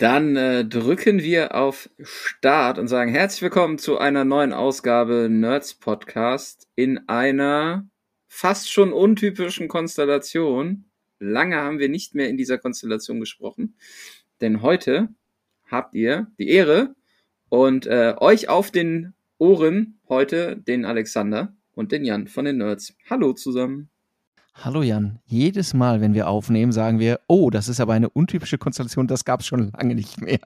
Dann äh, drücken wir auf Start und sagen herzlich willkommen zu einer neuen Ausgabe Nerds Podcast in einer fast schon untypischen Konstellation. Lange haben wir nicht mehr in dieser Konstellation gesprochen, denn heute habt ihr die Ehre und äh, euch auf den Ohren heute den Alexander und den Jan von den Nerds. Hallo zusammen. Hallo Jan, jedes Mal, wenn wir aufnehmen, sagen wir, oh, das ist aber eine untypische Konstellation, das gab es schon lange nicht mehr.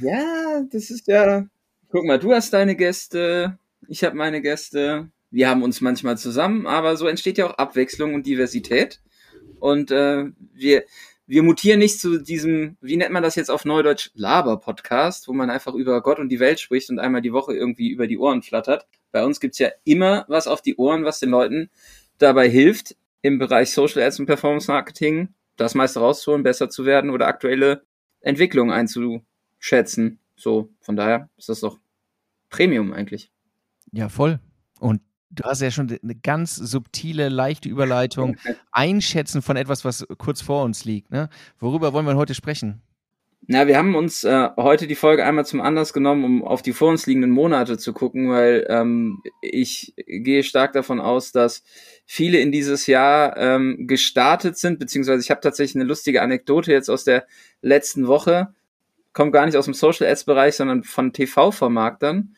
Ja, das ist ja. Guck mal, du hast deine Gäste, ich habe meine Gäste, wir haben uns manchmal zusammen, aber so entsteht ja auch Abwechslung und Diversität. Und äh, wir, wir mutieren nicht zu diesem, wie nennt man das jetzt auf Neudeutsch, Laber-Podcast, wo man einfach über Gott und die Welt spricht und einmal die Woche irgendwie über die Ohren flattert. Bei uns gibt's ja immer was auf die Ohren, was den Leuten dabei hilft, im Bereich Social Ads und Performance Marketing das meiste rauszuholen, besser zu werden oder aktuelle Entwicklungen einzuschätzen. So, von daher ist das doch Premium eigentlich. Ja, voll. Und du hast ja schon eine ganz subtile, leichte Überleitung. Einschätzen von etwas, was kurz vor uns liegt. Ne? Worüber wollen wir heute sprechen? Na, wir haben uns äh, heute die Folge einmal zum Anlass genommen, um auf die vor uns liegenden Monate zu gucken, weil ähm, ich gehe stark davon aus, dass viele in dieses Jahr ähm, gestartet sind, beziehungsweise ich habe tatsächlich eine lustige Anekdote jetzt aus der letzten Woche, kommt gar nicht aus dem Social Ads Bereich, sondern von TV-Vermarktern,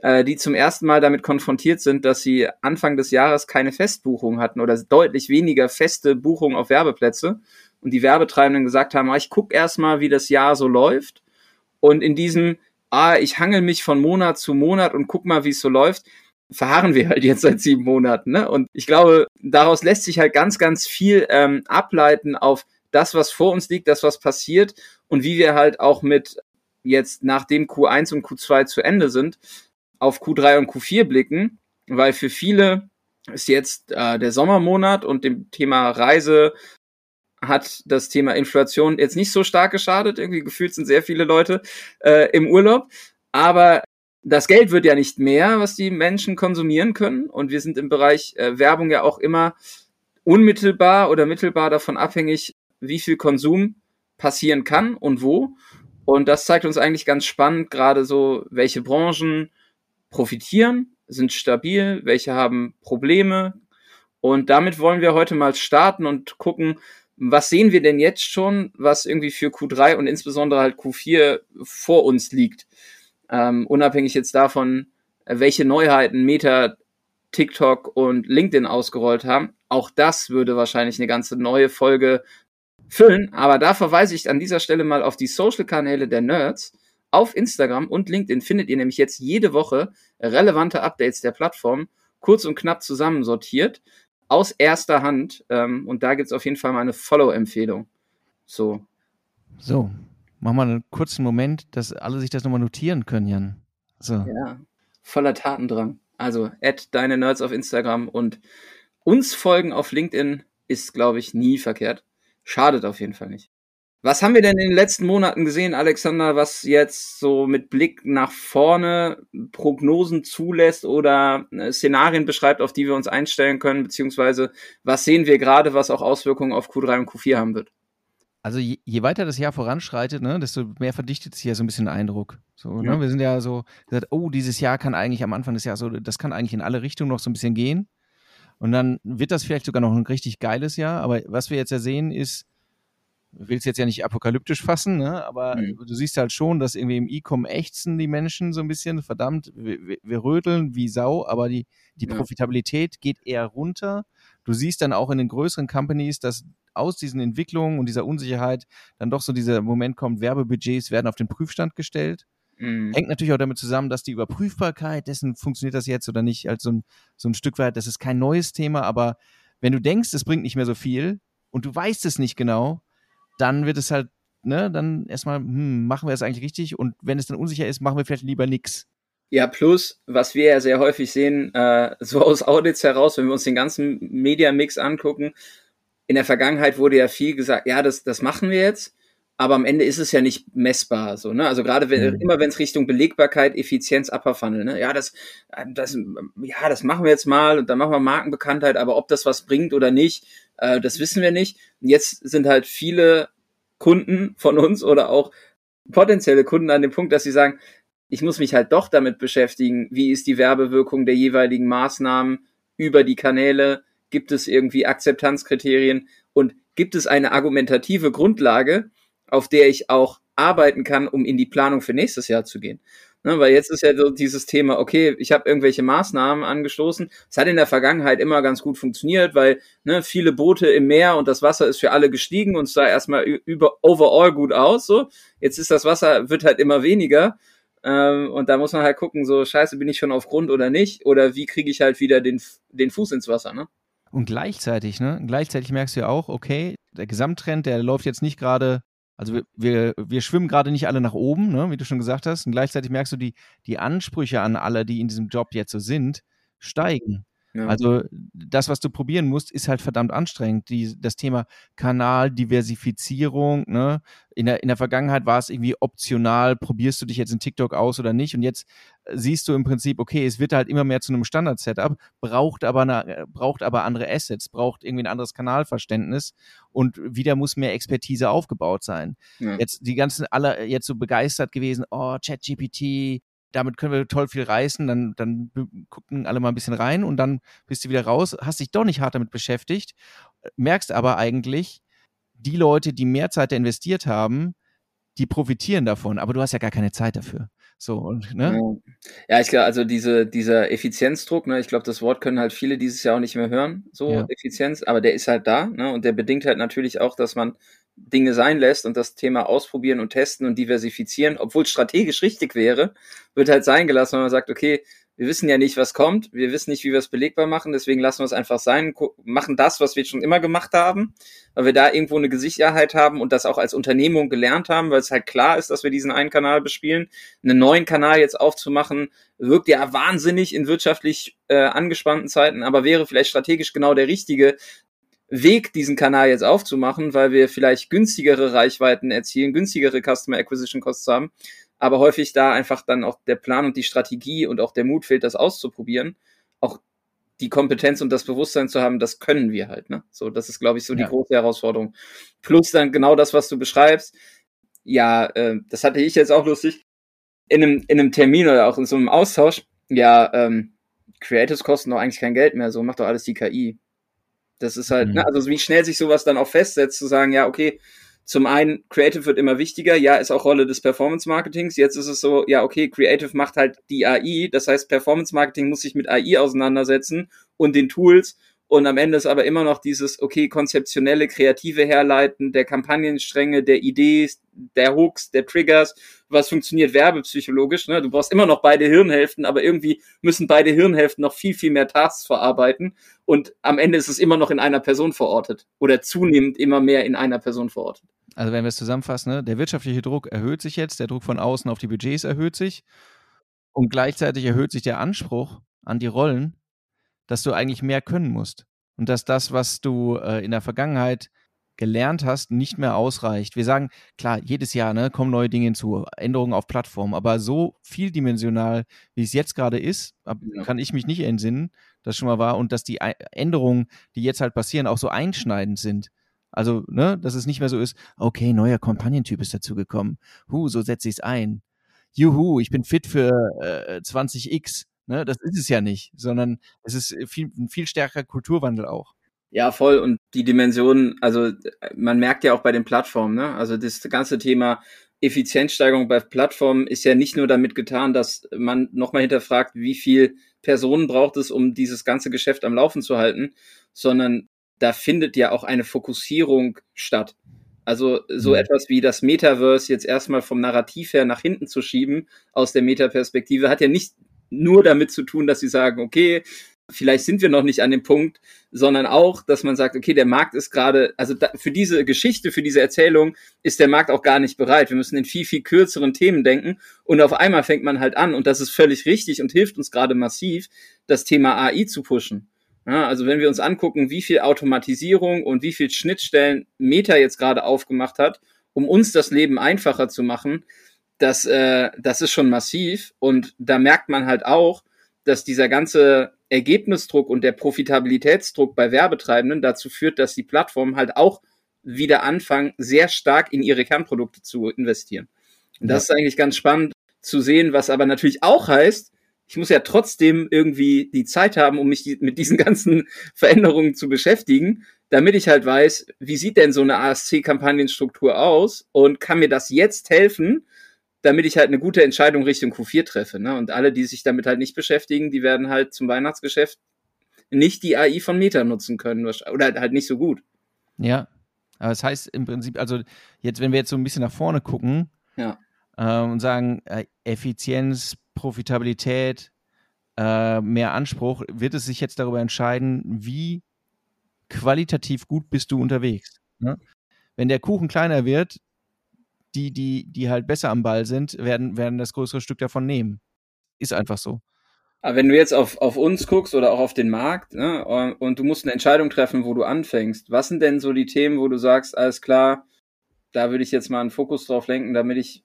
äh, die zum ersten Mal damit konfrontiert sind, dass sie Anfang des Jahres keine Festbuchung hatten oder deutlich weniger feste Buchungen auf Werbeplätze und die Werbetreibenden gesagt haben, ah, ich gucke erstmal, wie das Jahr so läuft. Und in diesem, ah, ich hangel mich von Monat zu Monat und guck mal, wie es so läuft, verharren wir halt jetzt seit sieben Monaten. Ne? Und ich glaube, daraus lässt sich halt ganz, ganz viel ähm, ableiten auf das, was vor uns liegt, das, was passiert und wie wir halt auch mit jetzt nachdem Q1 und Q2 zu Ende sind, auf Q3 und Q4 blicken, weil für viele ist jetzt äh, der Sommermonat und dem Thema Reise, hat das Thema Inflation jetzt nicht so stark geschadet. Irgendwie gefühlt sind sehr viele Leute äh, im Urlaub. Aber das Geld wird ja nicht mehr, was die Menschen konsumieren können. Und wir sind im Bereich äh, Werbung ja auch immer unmittelbar oder mittelbar davon abhängig, wie viel Konsum passieren kann und wo. Und das zeigt uns eigentlich ganz spannend, gerade so, welche Branchen profitieren, sind stabil, welche haben Probleme. Und damit wollen wir heute mal starten und gucken, was sehen wir denn jetzt schon, was irgendwie für Q3 und insbesondere halt Q4 vor uns liegt? Ähm, unabhängig jetzt davon, welche Neuheiten Meta, TikTok und LinkedIn ausgerollt haben. Auch das würde wahrscheinlich eine ganze neue Folge füllen. Aber da verweise ich an dieser Stelle mal auf die Social-Kanäle der Nerds. Auf Instagram und LinkedIn findet ihr nämlich jetzt jede Woche relevante Updates der Plattform kurz und knapp zusammensortiert aus erster Hand. Ähm, und da gibt es auf jeden Fall mal eine Follow-Empfehlung. So. So, mach mal einen kurzen Moment, dass alle sich das nochmal notieren können, Jan. So. Ja, voller Tatendrang. Also, add deine Nerds auf Instagram und uns folgen auf LinkedIn ist, glaube ich, nie verkehrt. Schadet auf jeden Fall nicht. Was haben wir denn in den letzten Monaten gesehen, Alexander, was jetzt so mit Blick nach vorne Prognosen zulässt oder äh, Szenarien beschreibt, auf die wir uns einstellen können, beziehungsweise was sehen wir gerade, was auch Auswirkungen auf Q3 und Q4 haben wird? Also je, je weiter das Jahr voranschreitet, ne, desto mehr verdichtet sich ja so ein bisschen Eindruck. So, ne? Wir sind ja so gesagt, oh, dieses Jahr kann eigentlich am Anfang des Jahres so, das kann eigentlich in alle Richtungen noch so ein bisschen gehen. Und dann wird das vielleicht sogar noch ein richtig geiles Jahr. Aber was wir jetzt ja sehen, ist, will es jetzt ja nicht apokalyptisch fassen, ne? aber mhm. du siehst halt schon, dass irgendwie im E-Com ächzen die Menschen so ein bisschen, verdammt, wir, wir rödeln wie Sau, aber die, die ja. Profitabilität geht eher runter. Du siehst dann auch in den größeren Companies, dass aus diesen Entwicklungen und dieser Unsicherheit dann doch so dieser Moment kommt, Werbebudgets werden auf den Prüfstand gestellt. Mhm. Hängt natürlich auch damit zusammen, dass die Überprüfbarkeit dessen, funktioniert das jetzt oder nicht, als so ein, so ein Stück weit, das ist kein neues Thema, aber wenn du denkst, es bringt nicht mehr so viel und du weißt es nicht genau, dann wird es halt, ne, dann erstmal, hm, machen wir es eigentlich richtig und wenn es dann unsicher ist, machen wir vielleicht lieber nichts. Ja, plus, was wir ja sehr häufig sehen, äh, so aus Audits heraus, wenn wir uns den ganzen Media-Mix angucken, in der Vergangenheit wurde ja viel gesagt, ja, das, das machen wir jetzt, aber am Ende ist es ja nicht messbar, so, ne? Also gerade wenn, mhm. immer wenn es Richtung Belegbarkeit, Effizienz, Upper Funnel, ne? Ja, das, das, ja, das machen wir jetzt mal und dann machen wir Markenbekanntheit, aber ob das was bringt oder nicht, äh, das wissen wir nicht. Jetzt sind halt viele Kunden von uns oder auch potenzielle Kunden an dem Punkt, dass sie sagen, ich muss mich halt doch damit beschäftigen, wie ist die Werbewirkung der jeweiligen Maßnahmen über die Kanäle, gibt es irgendwie Akzeptanzkriterien und gibt es eine argumentative Grundlage, auf der ich auch arbeiten kann, um in die Planung für nächstes Jahr zu gehen. Ne, weil jetzt ist ja so dieses Thema, okay, ich habe irgendwelche Maßnahmen angestoßen. Es hat in der Vergangenheit immer ganz gut funktioniert, weil ne, viele Boote im Meer und das Wasser ist für alle gestiegen und sah erstmal über overall gut aus. So, jetzt ist das Wasser wird halt immer weniger ähm, und da muss man halt gucken, so scheiße, bin ich schon auf Grund oder nicht? Oder wie kriege ich halt wieder den, den Fuß ins Wasser, ne? Und gleichzeitig, ne? Gleichzeitig merkst du ja auch, okay, der Gesamttrend, der läuft jetzt nicht gerade, also wir, wir, wir schwimmen gerade nicht alle nach oben, ne, wie du schon gesagt hast. Und gleichzeitig merkst du, die, die Ansprüche an alle, die in diesem Job jetzt so sind, steigen. Ja. Also das, was du probieren musst, ist halt verdammt anstrengend. Die, das Thema Kanaldiversifizierung, ne? In der, in der Vergangenheit war es irgendwie optional, probierst du dich jetzt in TikTok aus oder nicht? Und jetzt äh, siehst du im Prinzip, okay, es wird halt immer mehr zu einem Standard-Setup, braucht aber eine, äh, braucht aber andere Assets, braucht irgendwie ein anderes Kanalverständnis und wieder muss mehr Expertise aufgebaut sein. Ja. Jetzt die ganzen alle jetzt so begeistert gewesen, oh, ChatGPT, damit können wir toll viel reißen, dann, dann gucken alle mal ein bisschen rein und dann bist du wieder raus, hast dich doch nicht hart damit beschäftigt, merkst aber eigentlich, die Leute, die mehr Zeit investiert haben, die profitieren davon, aber du hast ja gar keine Zeit dafür. So und ne? Ja, ich glaube, also diese dieser Effizienzdruck, ne, ich glaube, das Wort können halt viele dieses Jahr auch nicht mehr hören, so ja. Effizienz, aber der ist halt da, ne, und der bedingt halt natürlich auch, dass man Dinge sein lässt und das Thema ausprobieren und testen und diversifizieren, obwohl es strategisch richtig wäre, wird halt sein gelassen, wenn man sagt, okay, wir wissen ja nicht, was kommt, wir wissen nicht, wie wir es belegbar machen, deswegen lassen wir es einfach sein, machen das, was wir schon immer gemacht haben, weil wir da irgendwo eine Gesicherheit haben und das auch als Unternehmung gelernt haben, weil es halt klar ist, dass wir diesen einen Kanal bespielen. Einen neuen Kanal jetzt aufzumachen, wirkt ja wahnsinnig in wirtschaftlich äh, angespannten Zeiten, aber wäre vielleicht strategisch genau der richtige, Weg, diesen Kanal jetzt aufzumachen, weil wir vielleicht günstigere Reichweiten erzielen, günstigere Customer Acquisition Costs haben, aber häufig da einfach dann auch der Plan und die Strategie und auch der Mut fehlt, das auszuprobieren. Auch die Kompetenz und das Bewusstsein zu haben, das können wir halt. Ne? So, das ist, glaube ich, so die ja. große Herausforderung. Plus dann genau das, was du beschreibst. Ja, äh, das hatte ich jetzt auch lustig. In einem, in einem Termin oder auch in so einem Austausch. Ja, ähm, Creatives kosten doch eigentlich kein Geld mehr. So macht doch alles die KI. Das ist halt, ne, mhm. ne, also wie schnell sich sowas dann auch festsetzt, zu sagen, ja, okay, zum einen, Creative wird immer wichtiger, ja, ist auch Rolle des Performance Marketings. Jetzt ist es so, ja, okay, Creative macht halt die AI, das heißt, Performance Marketing muss sich mit AI auseinandersetzen und den Tools und am Ende ist aber immer noch dieses, okay, konzeptionelle, kreative Herleiten der Kampagnenstränge, der Idee, der Hooks, der Triggers, was funktioniert werbepsychologisch. Ne? Du brauchst immer noch beide Hirnhälften, aber irgendwie müssen beide Hirnhälften noch viel, viel mehr Tasks verarbeiten. Und am Ende ist es immer noch in einer Person verortet oder zunehmend immer mehr in einer Person verortet. Also wenn wir es zusammenfassen, ne? der wirtschaftliche Druck erhöht sich jetzt, der Druck von außen auf die Budgets erhöht sich und gleichzeitig erhöht sich der Anspruch an die Rollen dass du eigentlich mehr können musst. Und dass das, was du äh, in der Vergangenheit gelernt hast, nicht mehr ausreicht. Wir sagen, klar, jedes Jahr ne, kommen neue Dinge hinzu, Änderungen auf Plattformen, aber so vieldimensional, wie es jetzt gerade ist, kann ich mich nicht entsinnen, das schon mal war, und dass die Änderungen, die jetzt halt passieren, auch so einschneidend sind. Also, ne, dass es nicht mehr so ist, okay, neuer Kampagnentyp ist dazugekommen. Hu, so setze ich es ein. Juhu, ich bin fit für äh, 20x. Ne, das ist es ja nicht, sondern es ist viel, ein viel stärkerer Kulturwandel auch. Ja, voll. Und die Dimension, also man merkt ja auch bei den Plattformen, ne? Also das ganze Thema Effizienzsteigerung bei Plattformen ist ja nicht nur damit getan, dass man nochmal hinterfragt, wie viel Personen braucht es, um dieses ganze Geschäft am Laufen zu halten, sondern da findet ja auch eine Fokussierung statt. Also so mhm. etwas wie das Metaverse jetzt erstmal vom Narrativ her nach hinten zu schieben aus der Metaperspektive hat ja nicht nur damit zu tun, dass sie sagen, okay, vielleicht sind wir noch nicht an dem Punkt, sondern auch, dass man sagt, okay, der Markt ist gerade, also da, für diese Geschichte, für diese Erzählung ist der Markt auch gar nicht bereit. Wir müssen in viel, viel kürzeren Themen denken und auf einmal fängt man halt an und das ist völlig richtig und hilft uns gerade massiv, das Thema AI zu pushen. Ja, also wenn wir uns angucken, wie viel Automatisierung und wie viel Schnittstellen Meta jetzt gerade aufgemacht hat, um uns das Leben einfacher zu machen, das, äh, das ist schon massiv und da merkt man halt auch, dass dieser ganze Ergebnisdruck und der Profitabilitätsdruck bei Werbetreibenden dazu führt, dass die Plattformen halt auch wieder anfangen, sehr stark in ihre Kernprodukte zu investieren. Und das ja. ist eigentlich ganz spannend zu sehen, was aber natürlich auch heißt, ich muss ja trotzdem irgendwie die Zeit haben, um mich die, mit diesen ganzen Veränderungen zu beschäftigen, damit ich halt weiß, wie sieht denn so eine ASC-Kampagnenstruktur aus und kann mir das jetzt helfen, damit ich halt eine gute Entscheidung Richtung Q4 treffe. Ne? Und alle, die sich damit halt nicht beschäftigen, die werden halt zum Weihnachtsgeschäft nicht die AI von Meta nutzen können oder halt nicht so gut. Ja, aber das heißt im Prinzip, also jetzt, wenn wir jetzt so ein bisschen nach vorne gucken ja. äh, und sagen, äh, Effizienz, Profitabilität, äh, mehr Anspruch, wird es sich jetzt darüber entscheiden, wie qualitativ gut bist du unterwegs. Ne? Wenn der Kuchen kleiner wird, die, die, die halt besser am Ball sind, werden, werden das größere Stück davon nehmen. Ist einfach so. Aber wenn du jetzt auf, auf uns guckst oder auch auf den Markt ne, und, du musst eine Entscheidung treffen, wo du anfängst, was sind denn so die Themen, wo du sagst, alles klar, da würde ich jetzt mal einen Fokus drauf lenken, damit ich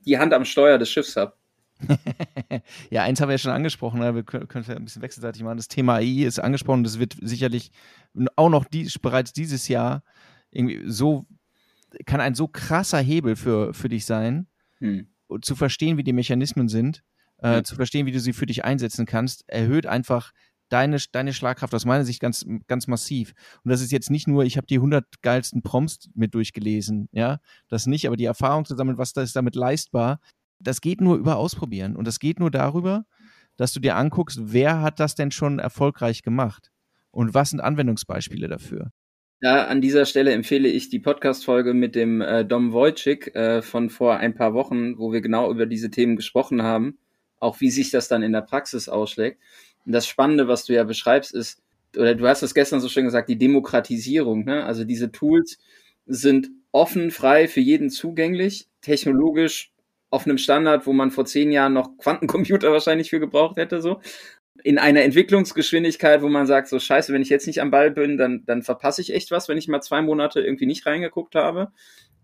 die Hand am Steuer des Schiffs habe? ja, eins haben wir ja schon angesprochen, ne? wir können, können ein bisschen wechselseitig machen. Das Thema AI ist angesprochen, das wird sicherlich auch noch die, bereits dieses Jahr irgendwie so kann ein so krasser Hebel für, für dich sein, hm. zu verstehen, wie die Mechanismen sind, äh, ja. zu verstehen, wie du sie für dich einsetzen kannst, erhöht einfach deine, deine Schlagkraft aus meiner Sicht ganz, ganz massiv. Und das ist jetzt nicht nur, ich habe die 100 geilsten Prompts mit durchgelesen, ja, das nicht, aber die Erfahrung zu sammeln, was da ist damit leistbar, das geht nur über Ausprobieren. Und das geht nur darüber, dass du dir anguckst, wer hat das denn schon erfolgreich gemacht? Und was sind Anwendungsbeispiele dafür? Ja, an dieser Stelle empfehle ich die Podcast-Folge mit dem äh, Dom Wojcik äh, von vor ein paar Wochen, wo wir genau über diese Themen gesprochen haben, auch wie sich das dann in der Praxis ausschlägt. Und das Spannende, was du ja beschreibst, ist, oder du hast es gestern so schön gesagt, die Demokratisierung. Ne? Also diese Tools sind offen, frei, für jeden zugänglich, technologisch auf einem Standard, wo man vor zehn Jahren noch Quantencomputer wahrscheinlich für gebraucht hätte, so in einer Entwicklungsgeschwindigkeit, wo man sagt, so scheiße, wenn ich jetzt nicht am Ball bin, dann, dann verpasse ich echt was, wenn ich mal zwei Monate irgendwie nicht reingeguckt habe.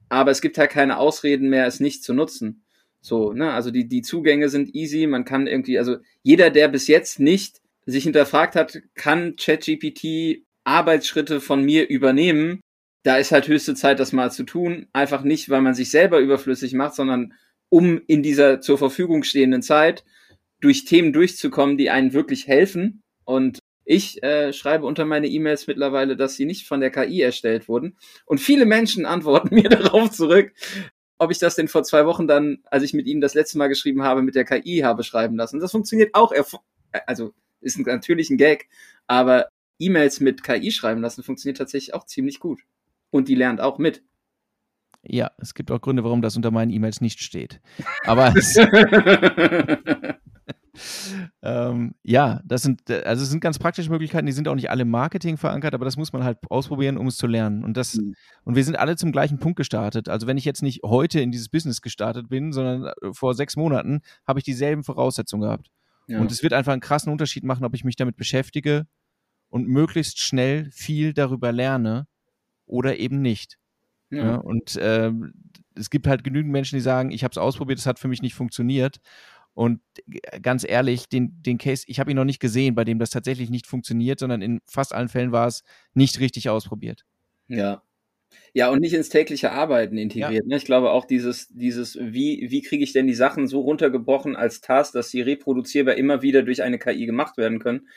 Aber es gibt halt keine Ausreden mehr, es nicht zu nutzen. So, ne, also die, die Zugänge sind easy, man kann irgendwie, also jeder, der bis jetzt nicht sich hinterfragt hat, kann ChatGPT Arbeitsschritte von mir übernehmen. Da ist halt höchste Zeit, das mal zu tun. Einfach nicht, weil man sich selber überflüssig macht, sondern um in dieser zur Verfügung stehenden Zeit durch Themen durchzukommen, die einen wirklich helfen. Und ich äh, schreibe unter meine E-Mails mittlerweile, dass sie nicht von der KI erstellt wurden. Und viele Menschen antworten mir darauf zurück, ob ich das denn vor zwei Wochen dann, als ich mit ihnen das letzte Mal geschrieben habe, mit der KI habe schreiben lassen. Das funktioniert auch, also ist natürlich ein Gag, aber E-Mails mit KI schreiben lassen funktioniert tatsächlich auch ziemlich gut. Und die lernt auch mit. Ja, es gibt auch Gründe, warum das unter meinen E-Mails nicht steht. Aber es, ähm, ja, das sind, also es sind ganz praktische Möglichkeiten, die sind auch nicht alle im Marketing verankert, aber das muss man halt ausprobieren, um es zu lernen. Und das, mhm. und wir sind alle zum gleichen Punkt gestartet. Also wenn ich jetzt nicht heute in dieses Business gestartet bin, sondern äh, vor sechs Monaten, habe ich dieselben Voraussetzungen gehabt. Ja. Und es wird einfach einen krassen Unterschied machen, ob ich mich damit beschäftige und möglichst schnell viel darüber lerne oder eben nicht. Ja. ja und äh, es gibt halt genügend Menschen, die sagen, ich habe es ausprobiert, es hat für mich nicht funktioniert. Und ganz ehrlich, den, den Case, ich habe ihn noch nicht gesehen, bei dem das tatsächlich nicht funktioniert, sondern in fast allen Fällen war es nicht richtig ausprobiert. Ja. Ja, und nicht ins tägliche Arbeiten integriert. Ja. Ne? Ich glaube auch dieses, dieses, wie, wie kriege ich denn die Sachen so runtergebrochen als Task, dass sie reproduzierbar immer wieder durch eine KI gemacht werden können.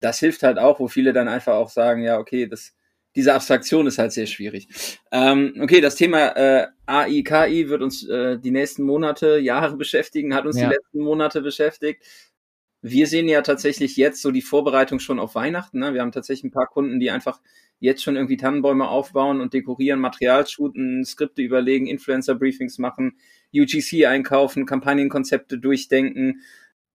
Das hilft halt auch, wo viele dann einfach auch sagen, ja, okay, das, diese Abstraktion ist halt sehr schwierig. Ähm, okay, das Thema äh, AI, KI wird uns äh, die nächsten Monate, Jahre beschäftigen, hat uns ja. die letzten Monate beschäftigt. Wir sehen ja tatsächlich jetzt so die Vorbereitung schon auf Weihnachten. Ne? Wir haben tatsächlich ein paar Kunden, die einfach jetzt schon irgendwie Tannenbäume aufbauen und dekorieren, Material shooten, Skripte überlegen, Influencer-Briefings machen, UGC einkaufen, Kampagnenkonzepte durchdenken,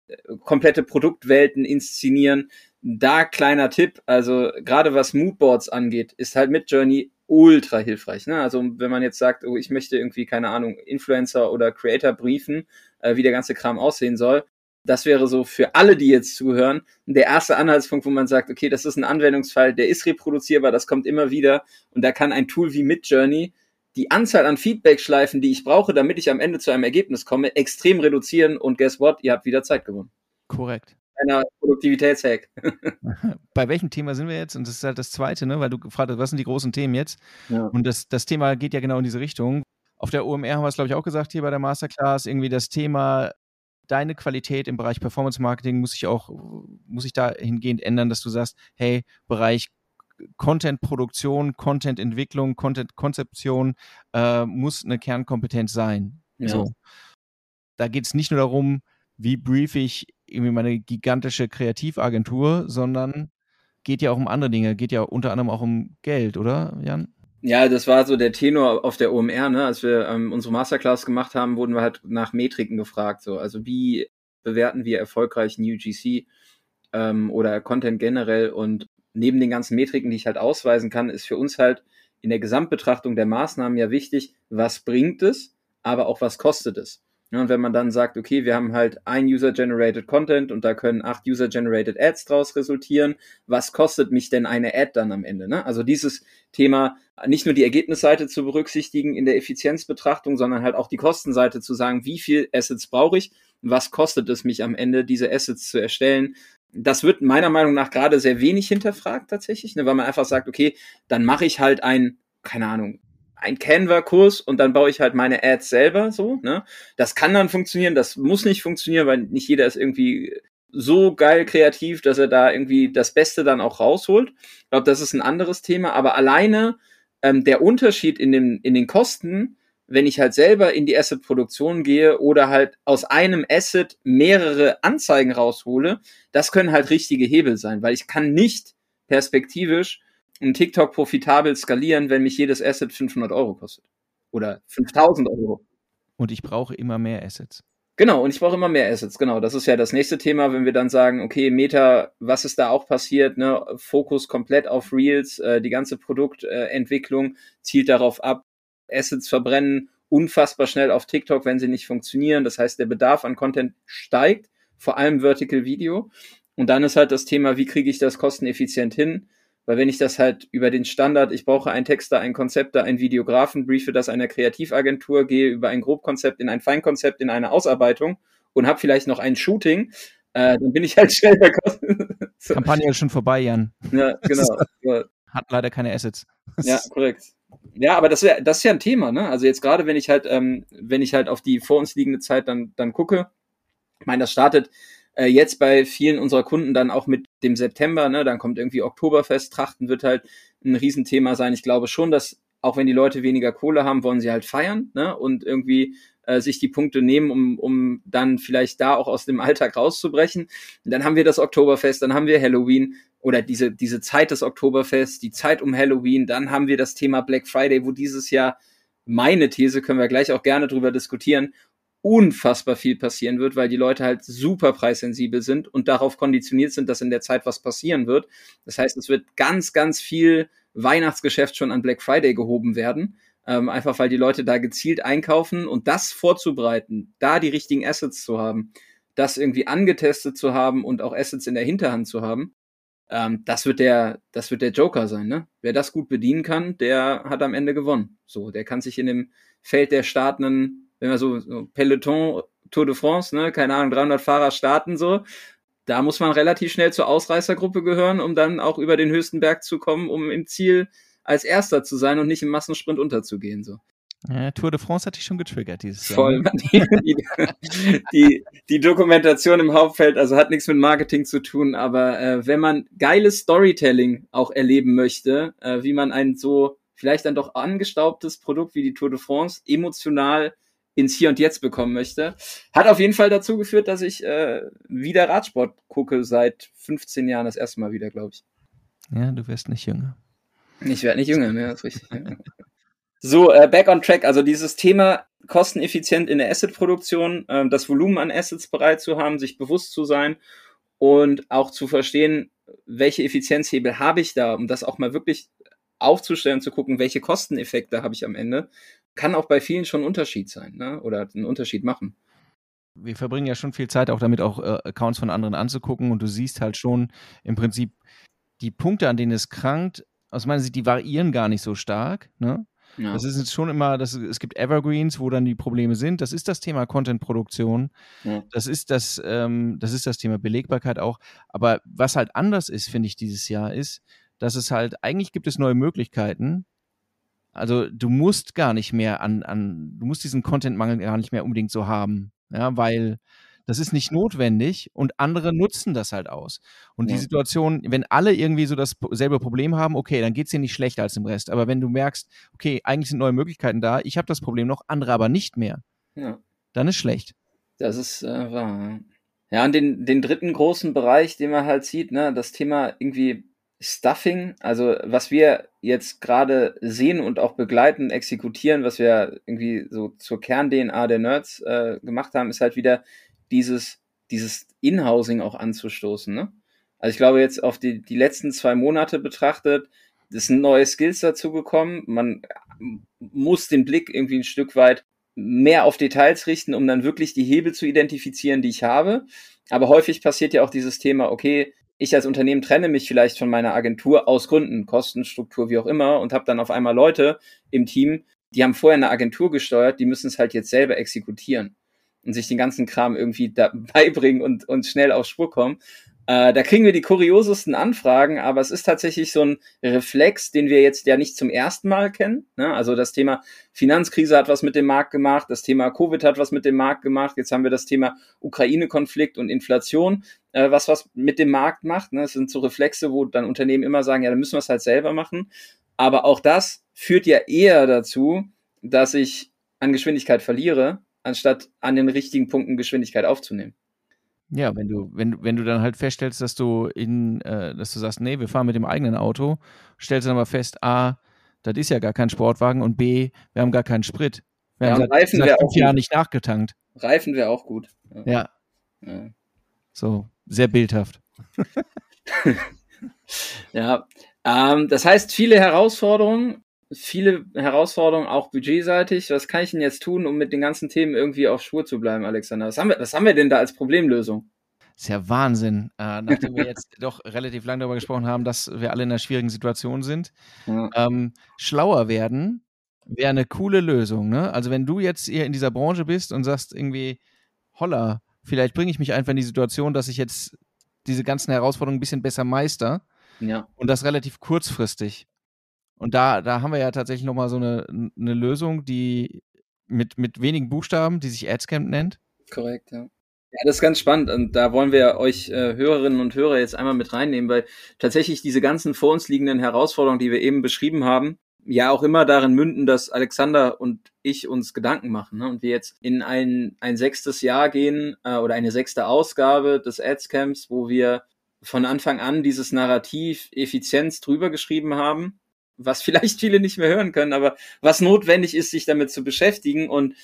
äh, komplette Produktwelten inszenieren da kleiner Tipp, also gerade was Moodboards angeht, ist halt mit Journey ultra hilfreich. Ne? Also wenn man jetzt sagt, oh, ich möchte irgendwie, keine Ahnung, Influencer oder Creator briefen, äh, wie der ganze Kram aussehen soll, das wäre so für alle, die jetzt zuhören, der erste Anhaltspunkt, wo man sagt, okay, das ist ein Anwendungsfall, der ist reproduzierbar, das kommt immer wieder und da kann ein Tool wie Midjourney die Anzahl an Feedback-Schleifen, die ich brauche, damit ich am Ende zu einem Ergebnis komme, extrem reduzieren und guess what, ihr habt wieder Zeit gewonnen. Korrekt. Einer Produktivitätshack. Bei welchem Thema sind wir jetzt? Und das ist halt das zweite, ne? weil du gefragt hast, was sind die großen Themen jetzt? Ja. Und das, das Thema geht ja genau in diese Richtung. Auf der OMR haben wir es, glaube ich, auch gesagt hier bei der Masterclass, irgendwie das Thema deine Qualität im Bereich Performance Marketing muss sich auch, muss sich dahingehend ändern, dass du sagst, hey, Bereich Content-Produktion, Content-Entwicklung, Content-Konzeption äh, muss eine Kernkompetenz sein. Ja. So. Da geht es nicht nur darum, wie brief ich irgendwie meine gigantische Kreativagentur, sondern geht ja auch um andere Dinge, geht ja unter anderem auch um Geld, oder Jan? Ja, das war so der Tenor auf der OMR, ne? Als wir ähm, unsere Masterclass gemacht haben, wurden wir halt nach Metriken gefragt. So, also wie bewerten wir erfolgreich New GC ähm, oder Content generell? Und neben den ganzen Metriken, die ich halt ausweisen kann, ist für uns halt in der Gesamtbetrachtung der Maßnahmen ja wichtig, was bringt es, aber auch was kostet es. Ja, und wenn man dann sagt, okay, wir haben halt ein User-Generated Content und da können acht User-Generated Ads draus resultieren, was kostet mich denn eine Ad dann am Ende? Ne? Also dieses Thema, nicht nur die Ergebnisseite zu berücksichtigen in der Effizienzbetrachtung, sondern halt auch die Kostenseite zu sagen, wie viel Assets brauche ich, was kostet es mich am Ende, diese Assets zu erstellen. Das wird meiner Meinung nach gerade sehr wenig hinterfragt tatsächlich, ne, weil man einfach sagt, okay, dann mache ich halt ein, keine Ahnung, ein Canva-Kurs und dann baue ich halt meine Ads selber so. Ne? Das kann dann funktionieren, das muss nicht funktionieren, weil nicht jeder ist irgendwie so geil kreativ, dass er da irgendwie das Beste dann auch rausholt. Ich glaube, das ist ein anderes Thema, aber alleine ähm, der Unterschied in, dem, in den Kosten, wenn ich halt selber in die Asset-Produktion gehe oder halt aus einem Asset mehrere Anzeigen raushole, das können halt richtige Hebel sein, weil ich kann nicht perspektivisch ein TikTok profitabel skalieren, wenn mich jedes Asset 500 Euro kostet. Oder 5000 Euro. Und ich brauche immer mehr Assets. Genau, und ich brauche immer mehr Assets, genau. Das ist ja das nächste Thema, wenn wir dann sagen, okay, Meta, was ist da auch passiert, ne? Fokus komplett auf Reels, äh, die ganze Produktentwicklung äh, zielt darauf ab, Assets verbrennen unfassbar schnell auf TikTok, wenn sie nicht funktionieren. Das heißt, der Bedarf an Content steigt, vor allem Vertical Video. Und dann ist halt das Thema, wie kriege ich das kosteneffizient hin? Weil wenn ich das halt über den Standard, ich brauche einen Texter, einen Konzepter, einen Videografen, briefe das einer Kreativagentur, gehe über ein Grobkonzept in ein Feinkonzept, in eine Ausarbeitung und habe vielleicht noch ein Shooting, äh, dann bin ich halt schnell bei Kosten. Kampagne ist schon vorbei, Jan. Ja, genau. Hat leider keine Assets. ja, korrekt. Ja, aber das, wär, das ist ja ein Thema, ne? Also jetzt gerade, wenn ich halt, ähm, wenn ich halt auf die vor uns liegende Zeit dann, dann gucke, ich meine, das startet äh, jetzt bei vielen unserer Kunden dann auch mit dem September, ne, dann kommt irgendwie Oktoberfest, Trachten wird halt ein Riesenthema sein. Ich glaube schon, dass auch wenn die Leute weniger Kohle haben, wollen sie halt feiern, ne, und irgendwie äh, sich die Punkte nehmen, um, um dann vielleicht da auch aus dem Alltag rauszubrechen. Und dann haben wir das Oktoberfest, dann haben wir Halloween oder diese, diese Zeit des Oktoberfests, die Zeit um Halloween, dann haben wir das Thema Black Friday, wo dieses Jahr meine These, können wir gleich auch gerne drüber diskutieren, unfassbar viel passieren wird, weil die Leute halt super preissensibel sind und darauf konditioniert sind, dass in der Zeit was passieren wird. Das heißt, es wird ganz, ganz viel Weihnachtsgeschäft schon an Black Friday gehoben werden. Ähm, einfach weil die Leute da gezielt einkaufen und das vorzubereiten, da die richtigen Assets zu haben, das irgendwie angetestet zu haben und auch Assets in der Hinterhand zu haben, ähm, das wird der, das wird der Joker sein, ne? Wer das gut bedienen kann, der hat am Ende gewonnen. So, der kann sich in dem Feld der startenden wenn wir so, so Peloton, Tour de France, ne, keine Ahnung, 300 Fahrer starten so, da muss man relativ schnell zur Ausreißergruppe gehören, um dann auch über den höchsten Berg zu kommen, um im Ziel als Erster zu sein und nicht im Massensprint unterzugehen. So. Ja, Tour de France hat dich schon getriggert dieses Jahr. Voll. Ne? Die, die, die, die, Dokumentation im Hauptfeld, also hat nichts mit Marketing zu tun, aber äh, wenn man geiles Storytelling auch erleben möchte, äh, wie man ein so vielleicht dann doch angestaubtes Produkt wie die Tour de France emotional ins Hier und Jetzt bekommen möchte. Hat auf jeden Fall dazu geführt, dass ich äh, wieder Radsport gucke, seit 15 Jahren das erste Mal wieder, glaube ich. Ja, du wirst nicht jünger. Ich werde nicht jünger, ja, ist richtig. so, äh, back on track. Also dieses Thema kosteneffizient in der Asset-Produktion, äh, das Volumen an Assets bereit zu haben, sich bewusst zu sein und auch zu verstehen, welche Effizienzhebel habe ich da, um das auch mal wirklich aufzustellen, zu gucken, welche Kosteneffekte habe ich am Ende, kann auch bei vielen schon ein Unterschied sein ne? oder einen Unterschied machen. Wir verbringen ja schon viel Zeit auch damit, auch äh, Accounts von anderen anzugucken und du siehst halt schon im Prinzip die Punkte, an denen es krankt, aus meiner Sicht, die variieren gar nicht so stark. Ne? Ja. Das ist jetzt schon immer, das, es gibt Evergreens, wo dann die Probleme sind. Das ist das Thema Content-Produktion. Ja. Das, ist das, ähm, das ist das Thema Belegbarkeit auch. Aber was halt anders ist, finde ich, dieses Jahr, ist, dass es halt, eigentlich gibt es neue Möglichkeiten. Also du musst gar nicht mehr an, an du musst diesen Content-Mangel gar nicht mehr unbedingt so haben. Ja, weil das ist nicht notwendig und andere nutzen das halt aus. Und ja. die Situation, wenn alle irgendwie so dasselbe Problem haben, okay, dann geht es dir nicht schlechter als im Rest. Aber wenn du merkst, okay, eigentlich sind neue Möglichkeiten da, ich habe das Problem noch, andere aber nicht mehr, ja. dann ist schlecht. Das ist äh, wahr. Ja, und den, den dritten großen Bereich, den man halt sieht, ne, das Thema irgendwie Stuffing, also was wir jetzt gerade sehen und auch begleiten, exekutieren, was wir irgendwie so zur Kern-DNA der Nerds äh, gemacht haben, ist halt wieder dieses, dieses Inhousing auch anzustoßen. Ne? Also ich glaube jetzt auf die, die letzten zwei Monate betrachtet, es sind neue Skills dazugekommen. Man muss den Blick irgendwie ein Stück weit mehr auf Details richten, um dann wirklich die Hebel zu identifizieren, die ich habe. Aber häufig passiert ja auch dieses Thema, okay, ich als Unternehmen trenne mich vielleicht von meiner Agentur aus Gründen, Kostenstruktur, wie auch immer, und habe dann auf einmal Leute im Team, die haben vorher eine Agentur gesteuert, die müssen es halt jetzt selber exekutieren und sich den ganzen Kram irgendwie da beibringen und, und schnell auf Spur kommen. Äh, da kriegen wir die kuriosesten Anfragen, aber es ist tatsächlich so ein Reflex, den wir jetzt ja nicht zum ersten Mal kennen. Ne? Also das Thema Finanzkrise hat was mit dem Markt gemacht, das Thema Covid hat was mit dem Markt gemacht, jetzt haben wir das Thema Ukraine-Konflikt und Inflation, äh, was was mit dem Markt macht. Ne? Das sind so Reflexe, wo dann Unternehmen immer sagen, ja, dann müssen wir es halt selber machen. Aber auch das führt ja eher dazu, dass ich an Geschwindigkeit verliere, anstatt an den richtigen Punkten Geschwindigkeit aufzunehmen. Ja, wenn du, wenn, wenn du dann halt feststellst, dass du in, äh, dass du sagst, nee, wir fahren mit dem eigenen Auto, stellst dann aber fest, A, das ist ja gar kein Sportwagen und B, wir haben gar keinen Sprit. Wir ja, haben seit, Reifen seit fünf Jahren nicht nachgetankt. Reifen wäre auch gut. Ja. ja. ja. So, sehr bildhaft. ja, ähm, das heißt, viele Herausforderungen, viele Herausforderungen, auch budgetseitig. Was kann ich denn jetzt tun, um mit den ganzen Themen irgendwie auf Spur zu bleiben, Alexander? Was haben wir, was haben wir denn da als Problemlösung? Das ist ja Wahnsinn, äh, nachdem wir jetzt doch relativ lange darüber gesprochen haben, dass wir alle in einer schwierigen Situation sind. Ja. Ähm, schlauer werden wäre eine coole Lösung. Ne? Also wenn du jetzt hier in dieser Branche bist und sagst irgendwie, holla, vielleicht bringe ich mich einfach in die Situation, dass ich jetzt diese ganzen Herausforderungen ein bisschen besser meister. Ja. Und das relativ kurzfristig. Und da, da haben wir ja tatsächlich nochmal so eine, eine Lösung, die mit, mit wenigen Buchstaben, die sich Adscamp nennt. Korrekt, ja. Ja, das ist ganz spannend und da wollen wir euch äh, Hörerinnen und Hörer jetzt einmal mit reinnehmen, weil tatsächlich diese ganzen vor uns liegenden Herausforderungen, die wir eben beschrieben haben, ja auch immer darin münden, dass Alexander und ich uns Gedanken machen ne? und wir jetzt in ein, ein sechstes Jahr gehen äh, oder eine sechste Ausgabe des Adscamps, wo wir von Anfang an dieses Narrativ Effizienz drüber geschrieben haben was vielleicht viele nicht mehr hören können, aber was notwendig ist, sich damit zu beschäftigen. Und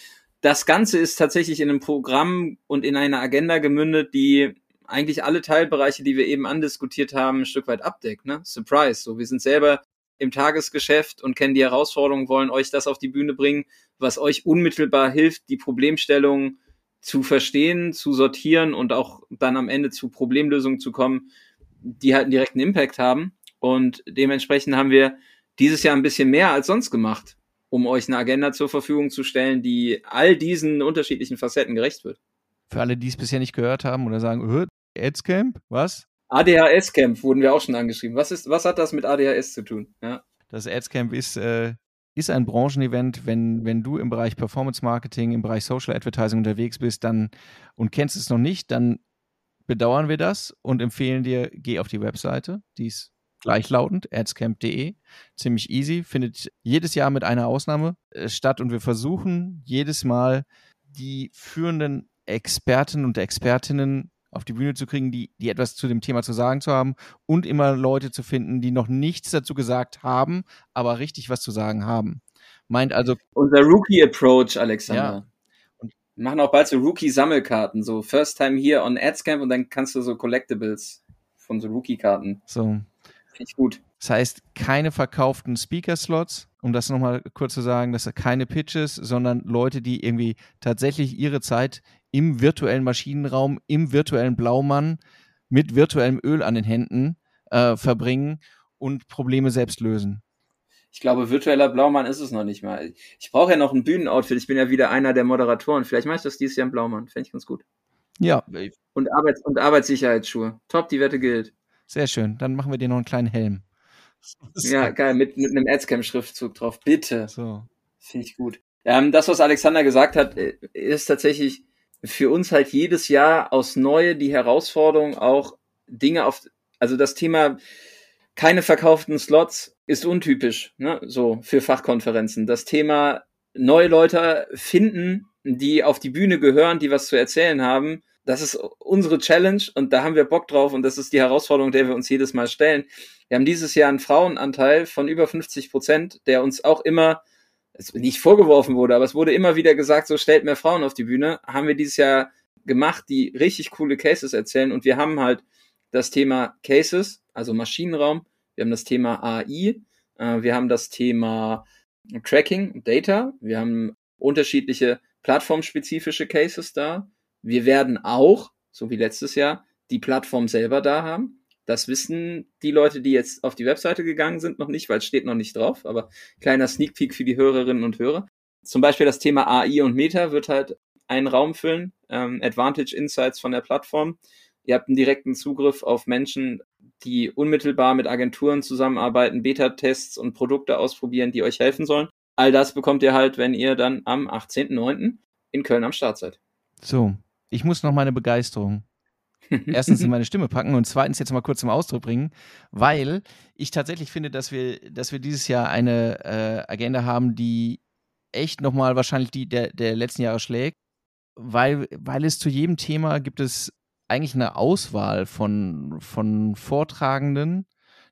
das Ganze ist tatsächlich in einem Programm und in einer Agenda gemündet, die eigentlich alle Teilbereiche, die wir eben andiskutiert haben, ein Stück weit abdeckt. Ne? Surprise. So, wir sind selber im Tagesgeschäft und kennen die Herausforderungen, wollen euch das auf die Bühne bringen, was euch unmittelbar hilft, die Problemstellung zu verstehen, zu sortieren und auch dann am Ende zu Problemlösungen zu kommen, die halt einen direkten Impact haben. Und dementsprechend haben wir dieses Jahr ein bisschen mehr als sonst gemacht, um euch eine Agenda zur Verfügung zu stellen, die all diesen unterschiedlichen Facetten gerecht wird. Für alle, die es bisher nicht gehört haben oder sagen, Adscamp, was? ADHS-Camp wurden wir auch schon angeschrieben. Was, ist, was hat das mit ADHS zu tun? Ja. Das Adscamp ist, äh, ist ein Branchenevent, wenn, wenn du im Bereich Performance Marketing, im Bereich Social Advertising unterwegs bist dann und kennst es noch nicht, dann bedauern wir das und empfehlen dir, geh auf die Webseite, die ist gleichlautend, adscamp.de. Ziemlich easy, findet jedes Jahr mit einer Ausnahme äh, statt und wir versuchen jedes Mal die führenden Experten und Expertinnen auf die Bühne zu kriegen, die, die etwas zu dem Thema zu sagen zu haben und immer Leute zu finden, die noch nichts dazu gesagt haben, aber richtig was zu sagen haben. Meint also. Unser Rookie-Approach, Alexander. Ja. Und wir machen auch bald so Rookie-Sammelkarten, so First Time here on Adscamp und dann kannst du so Collectibles von so Rookie-Karten. So. Finde ich gut. Das heißt, keine verkauften Speaker-Slots, um das nochmal kurz zu sagen, dass keine Pitches, sondern Leute, die irgendwie tatsächlich ihre Zeit im virtuellen Maschinenraum, im virtuellen Blaumann mit virtuellem Öl an den Händen äh, verbringen und Probleme selbst lösen. Ich glaube, virtueller Blaumann ist es noch nicht mal. Ich brauche ja noch ein Bühnenoutfit. Ich bin ja wieder einer der Moderatoren. Vielleicht mache ich das dieses Jahr im Blaumann. Fände ich ganz gut. Ja. Und, Arbeits und Arbeitssicherheitsschuhe. Top, die Wette gilt. Sehr schön. Dann machen wir dir noch einen kleinen Helm. Ja, geil. Mit, mit einem Adscam-Schriftzug drauf. Bitte. So. Finde ich gut. Ähm, das, was Alexander gesagt hat, äh, ist tatsächlich für uns halt jedes Jahr aus Neue die Herausforderung, auch Dinge auf, also das Thema keine verkauften Slots ist untypisch, ne, so für Fachkonferenzen. Das Thema neue Leute finden, die auf die Bühne gehören, die was zu erzählen haben, das ist unsere Challenge und da haben wir Bock drauf und das ist die Herausforderung, der wir uns jedes Mal stellen. Wir haben dieses Jahr einen Frauenanteil von über 50 Prozent, der uns auch immer nicht vorgeworfen wurde, aber es wurde immer wieder gesagt, so stellt mehr Frauen auf die Bühne. Haben wir dieses Jahr gemacht, die richtig coole Cases erzählen und wir haben halt das Thema Cases, also Maschinenraum, wir haben das Thema AI, äh, wir haben das Thema Tracking, Data, wir haben unterschiedliche plattformspezifische Cases da. Wir werden auch, so wie letztes Jahr, die Plattform selber da haben. Das wissen die Leute, die jetzt auf die Webseite gegangen sind, noch nicht, weil es steht noch nicht drauf. Aber kleiner Sneak Peek für die Hörerinnen und Hörer. Zum Beispiel das Thema AI und Meta wird halt einen Raum füllen. Ähm, Advantage Insights von der Plattform. Ihr habt einen direkten Zugriff auf Menschen, die unmittelbar mit Agenturen zusammenarbeiten, Beta-Tests und Produkte ausprobieren, die euch helfen sollen. All das bekommt ihr halt, wenn ihr dann am 18.09. in Köln am Start seid. So, ich muss noch meine Begeisterung erstens in meine Stimme packen und zweitens jetzt mal kurz zum Ausdruck bringen, weil ich tatsächlich finde, dass wir, dass wir dieses Jahr eine äh, Agenda haben, die echt nochmal wahrscheinlich die der, der letzten Jahre schlägt, weil, weil es zu jedem Thema gibt es eigentlich eine Auswahl von, von Vortragenden,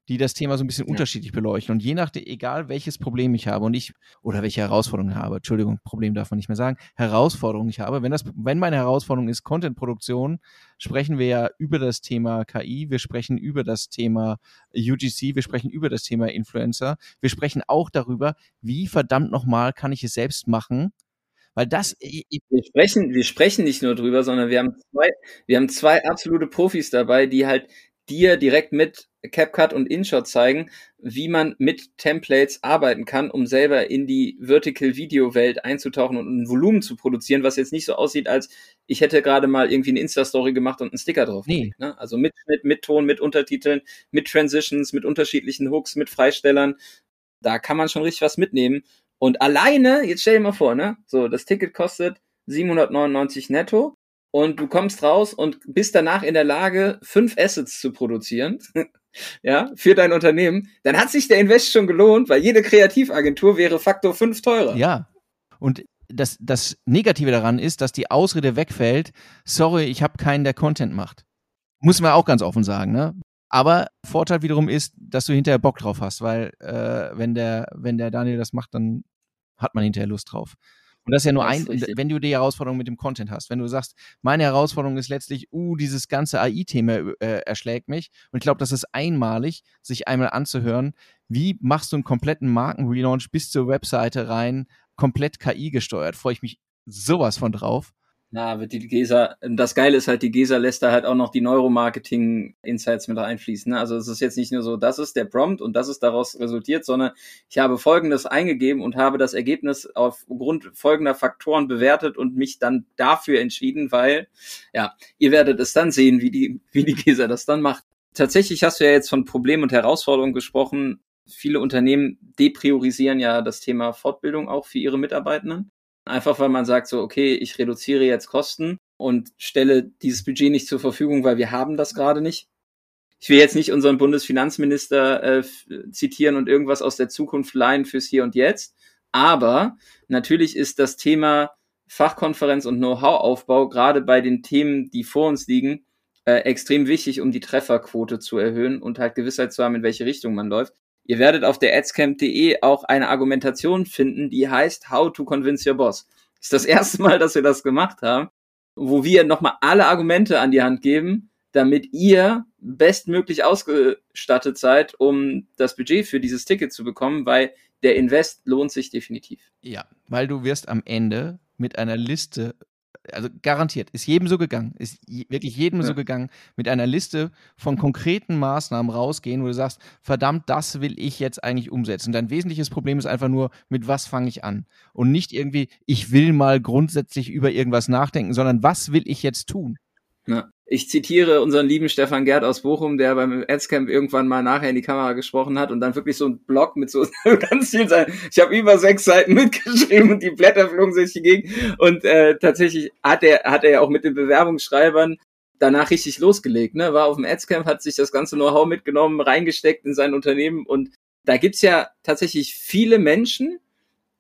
die das Thema so ein bisschen ja. unterschiedlich beleuchten. Und je nachdem, egal welches Problem ich habe und ich, oder welche Herausforderung ich habe, Entschuldigung, Problem darf man nicht mehr sagen, Herausforderung ich habe, wenn das, wenn meine Herausforderung ist Contentproduktion, sprechen wir ja über das Thema KI, wir sprechen über das Thema UGC, wir sprechen über das Thema Influencer, wir sprechen auch darüber, wie verdammt nochmal kann ich es selbst machen, weil das. Wir sprechen, wir sprechen nicht nur drüber, sondern wir haben zwei, wir haben zwei absolute Profis dabei, die halt dir direkt mit CapCut und InShot zeigen, wie man mit Templates arbeiten kann, um selber in die Vertical Video Welt einzutauchen und ein Volumen zu produzieren, was jetzt nicht so aussieht, als ich hätte gerade mal irgendwie eine Insta-Story gemacht und einen Sticker drauf. Nee. Ne? Also mit Schnitt, mit Ton, mit Untertiteln, mit Transitions, mit unterschiedlichen Hooks, mit Freistellern. Da kann man schon richtig was mitnehmen. Und alleine, jetzt stell dir mal vor, ne? So, das Ticket kostet 799 netto und du kommst raus und bist danach in der Lage, fünf Assets zu produzieren, ja, für dein Unternehmen, dann hat sich der Invest schon gelohnt, weil jede Kreativagentur wäre Faktor fünf teurer. Ja. Und das, das Negative daran ist, dass die Ausrede wegfällt, sorry, ich habe keinen, der Content macht. Muss man auch ganz offen sagen, ne? Aber Vorteil wiederum ist, dass du hinterher Bock drauf hast, weil äh, wenn der, wenn der Daniel das macht, dann hat man hinterher Lust drauf. Und das ist ja nur das ein, wenn du die Herausforderung mit dem Content hast. Wenn du sagst, meine Herausforderung ist letztlich, uh, dieses ganze AI-Thema äh, erschlägt mich. Und ich glaube, das ist einmalig, sich einmal anzuhören, wie machst du einen kompletten Markenrelaunch bis zur Webseite rein, komplett KI gesteuert. Freue ich mich sowas von drauf. Na, wird die GESA, das Geile ist halt, die GESA lässt da halt auch noch die Neuromarketing-Insights mit reinfließen. Ne? Also es ist jetzt nicht nur so, das ist der Prompt und das ist daraus resultiert, sondern ich habe Folgendes eingegeben und habe das Ergebnis aufgrund folgender Faktoren bewertet und mich dann dafür entschieden, weil, ja, ihr werdet es dann sehen, wie die, wie die GESA das dann macht. Tatsächlich hast du ja jetzt von Problemen und Herausforderungen gesprochen. Viele Unternehmen depriorisieren ja das Thema Fortbildung auch für ihre Mitarbeitenden. Einfach weil man sagt so, okay, ich reduziere jetzt Kosten und stelle dieses Budget nicht zur Verfügung, weil wir haben das gerade nicht. Ich will jetzt nicht unseren Bundesfinanzminister äh, zitieren und irgendwas aus der Zukunft leihen fürs Hier und Jetzt. Aber natürlich ist das Thema Fachkonferenz und Know-how-Aufbau gerade bei den Themen, die vor uns liegen, äh, extrem wichtig, um die Trefferquote zu erhöhen und halt Gewissheit zu haben, in welche Richtung man läuft. Ihr werdet auf der adscamp.de auch eine Argumentation finden, die heißt How to Convince Your Boss. Ist das erste Mal, dass wir das gemacht haben, wo wir nochmal alle Argumente an die Hand geben, damit ihr bestmöglich ausgestattet seid, um das Budget für dieses Ticket zu bekommen, weil der Invest lohnt sich definitiv. Ja, weil du wirst am Ende mit einer Liste also garantiert, ist jedem so gegangen, ist wirklich jedem ja. so gegangen, mit einer Liste von konkreten Maßnahmen rausgehen, wo du sagst, verdammt, das will ich jetzt eigentlich umsetzen. Dein wesentliches Problem ist einfach nur, mit was fange ich an? Und nicht irgendwie, ich will mal grundsätzlich über irgendwas nachdenken, sondern was will ich jetzt tun? Ja. Ich zitiere unseren lieben Stefan Gerd aus Bochum, der beim Adscamp irgendwann mal nachher in die Kamera gesprochen hat und dann wirklich so ein Blog mit so ganz vielen Seiten. Ich habe über sechs Seiten mitgeschrieben und die Blätter flogen sich dagegen. Und äh, tatsächlich hat er hat er ja auch mit den Bewerbungsschreibern danach richtig losgelegt. Ne? War auf dem Adscamp, hat sich das ganze Know-how mitgenommen, reingesteckt in sein Unternehmen und da gibt's ja tatsächlich viele Menschen,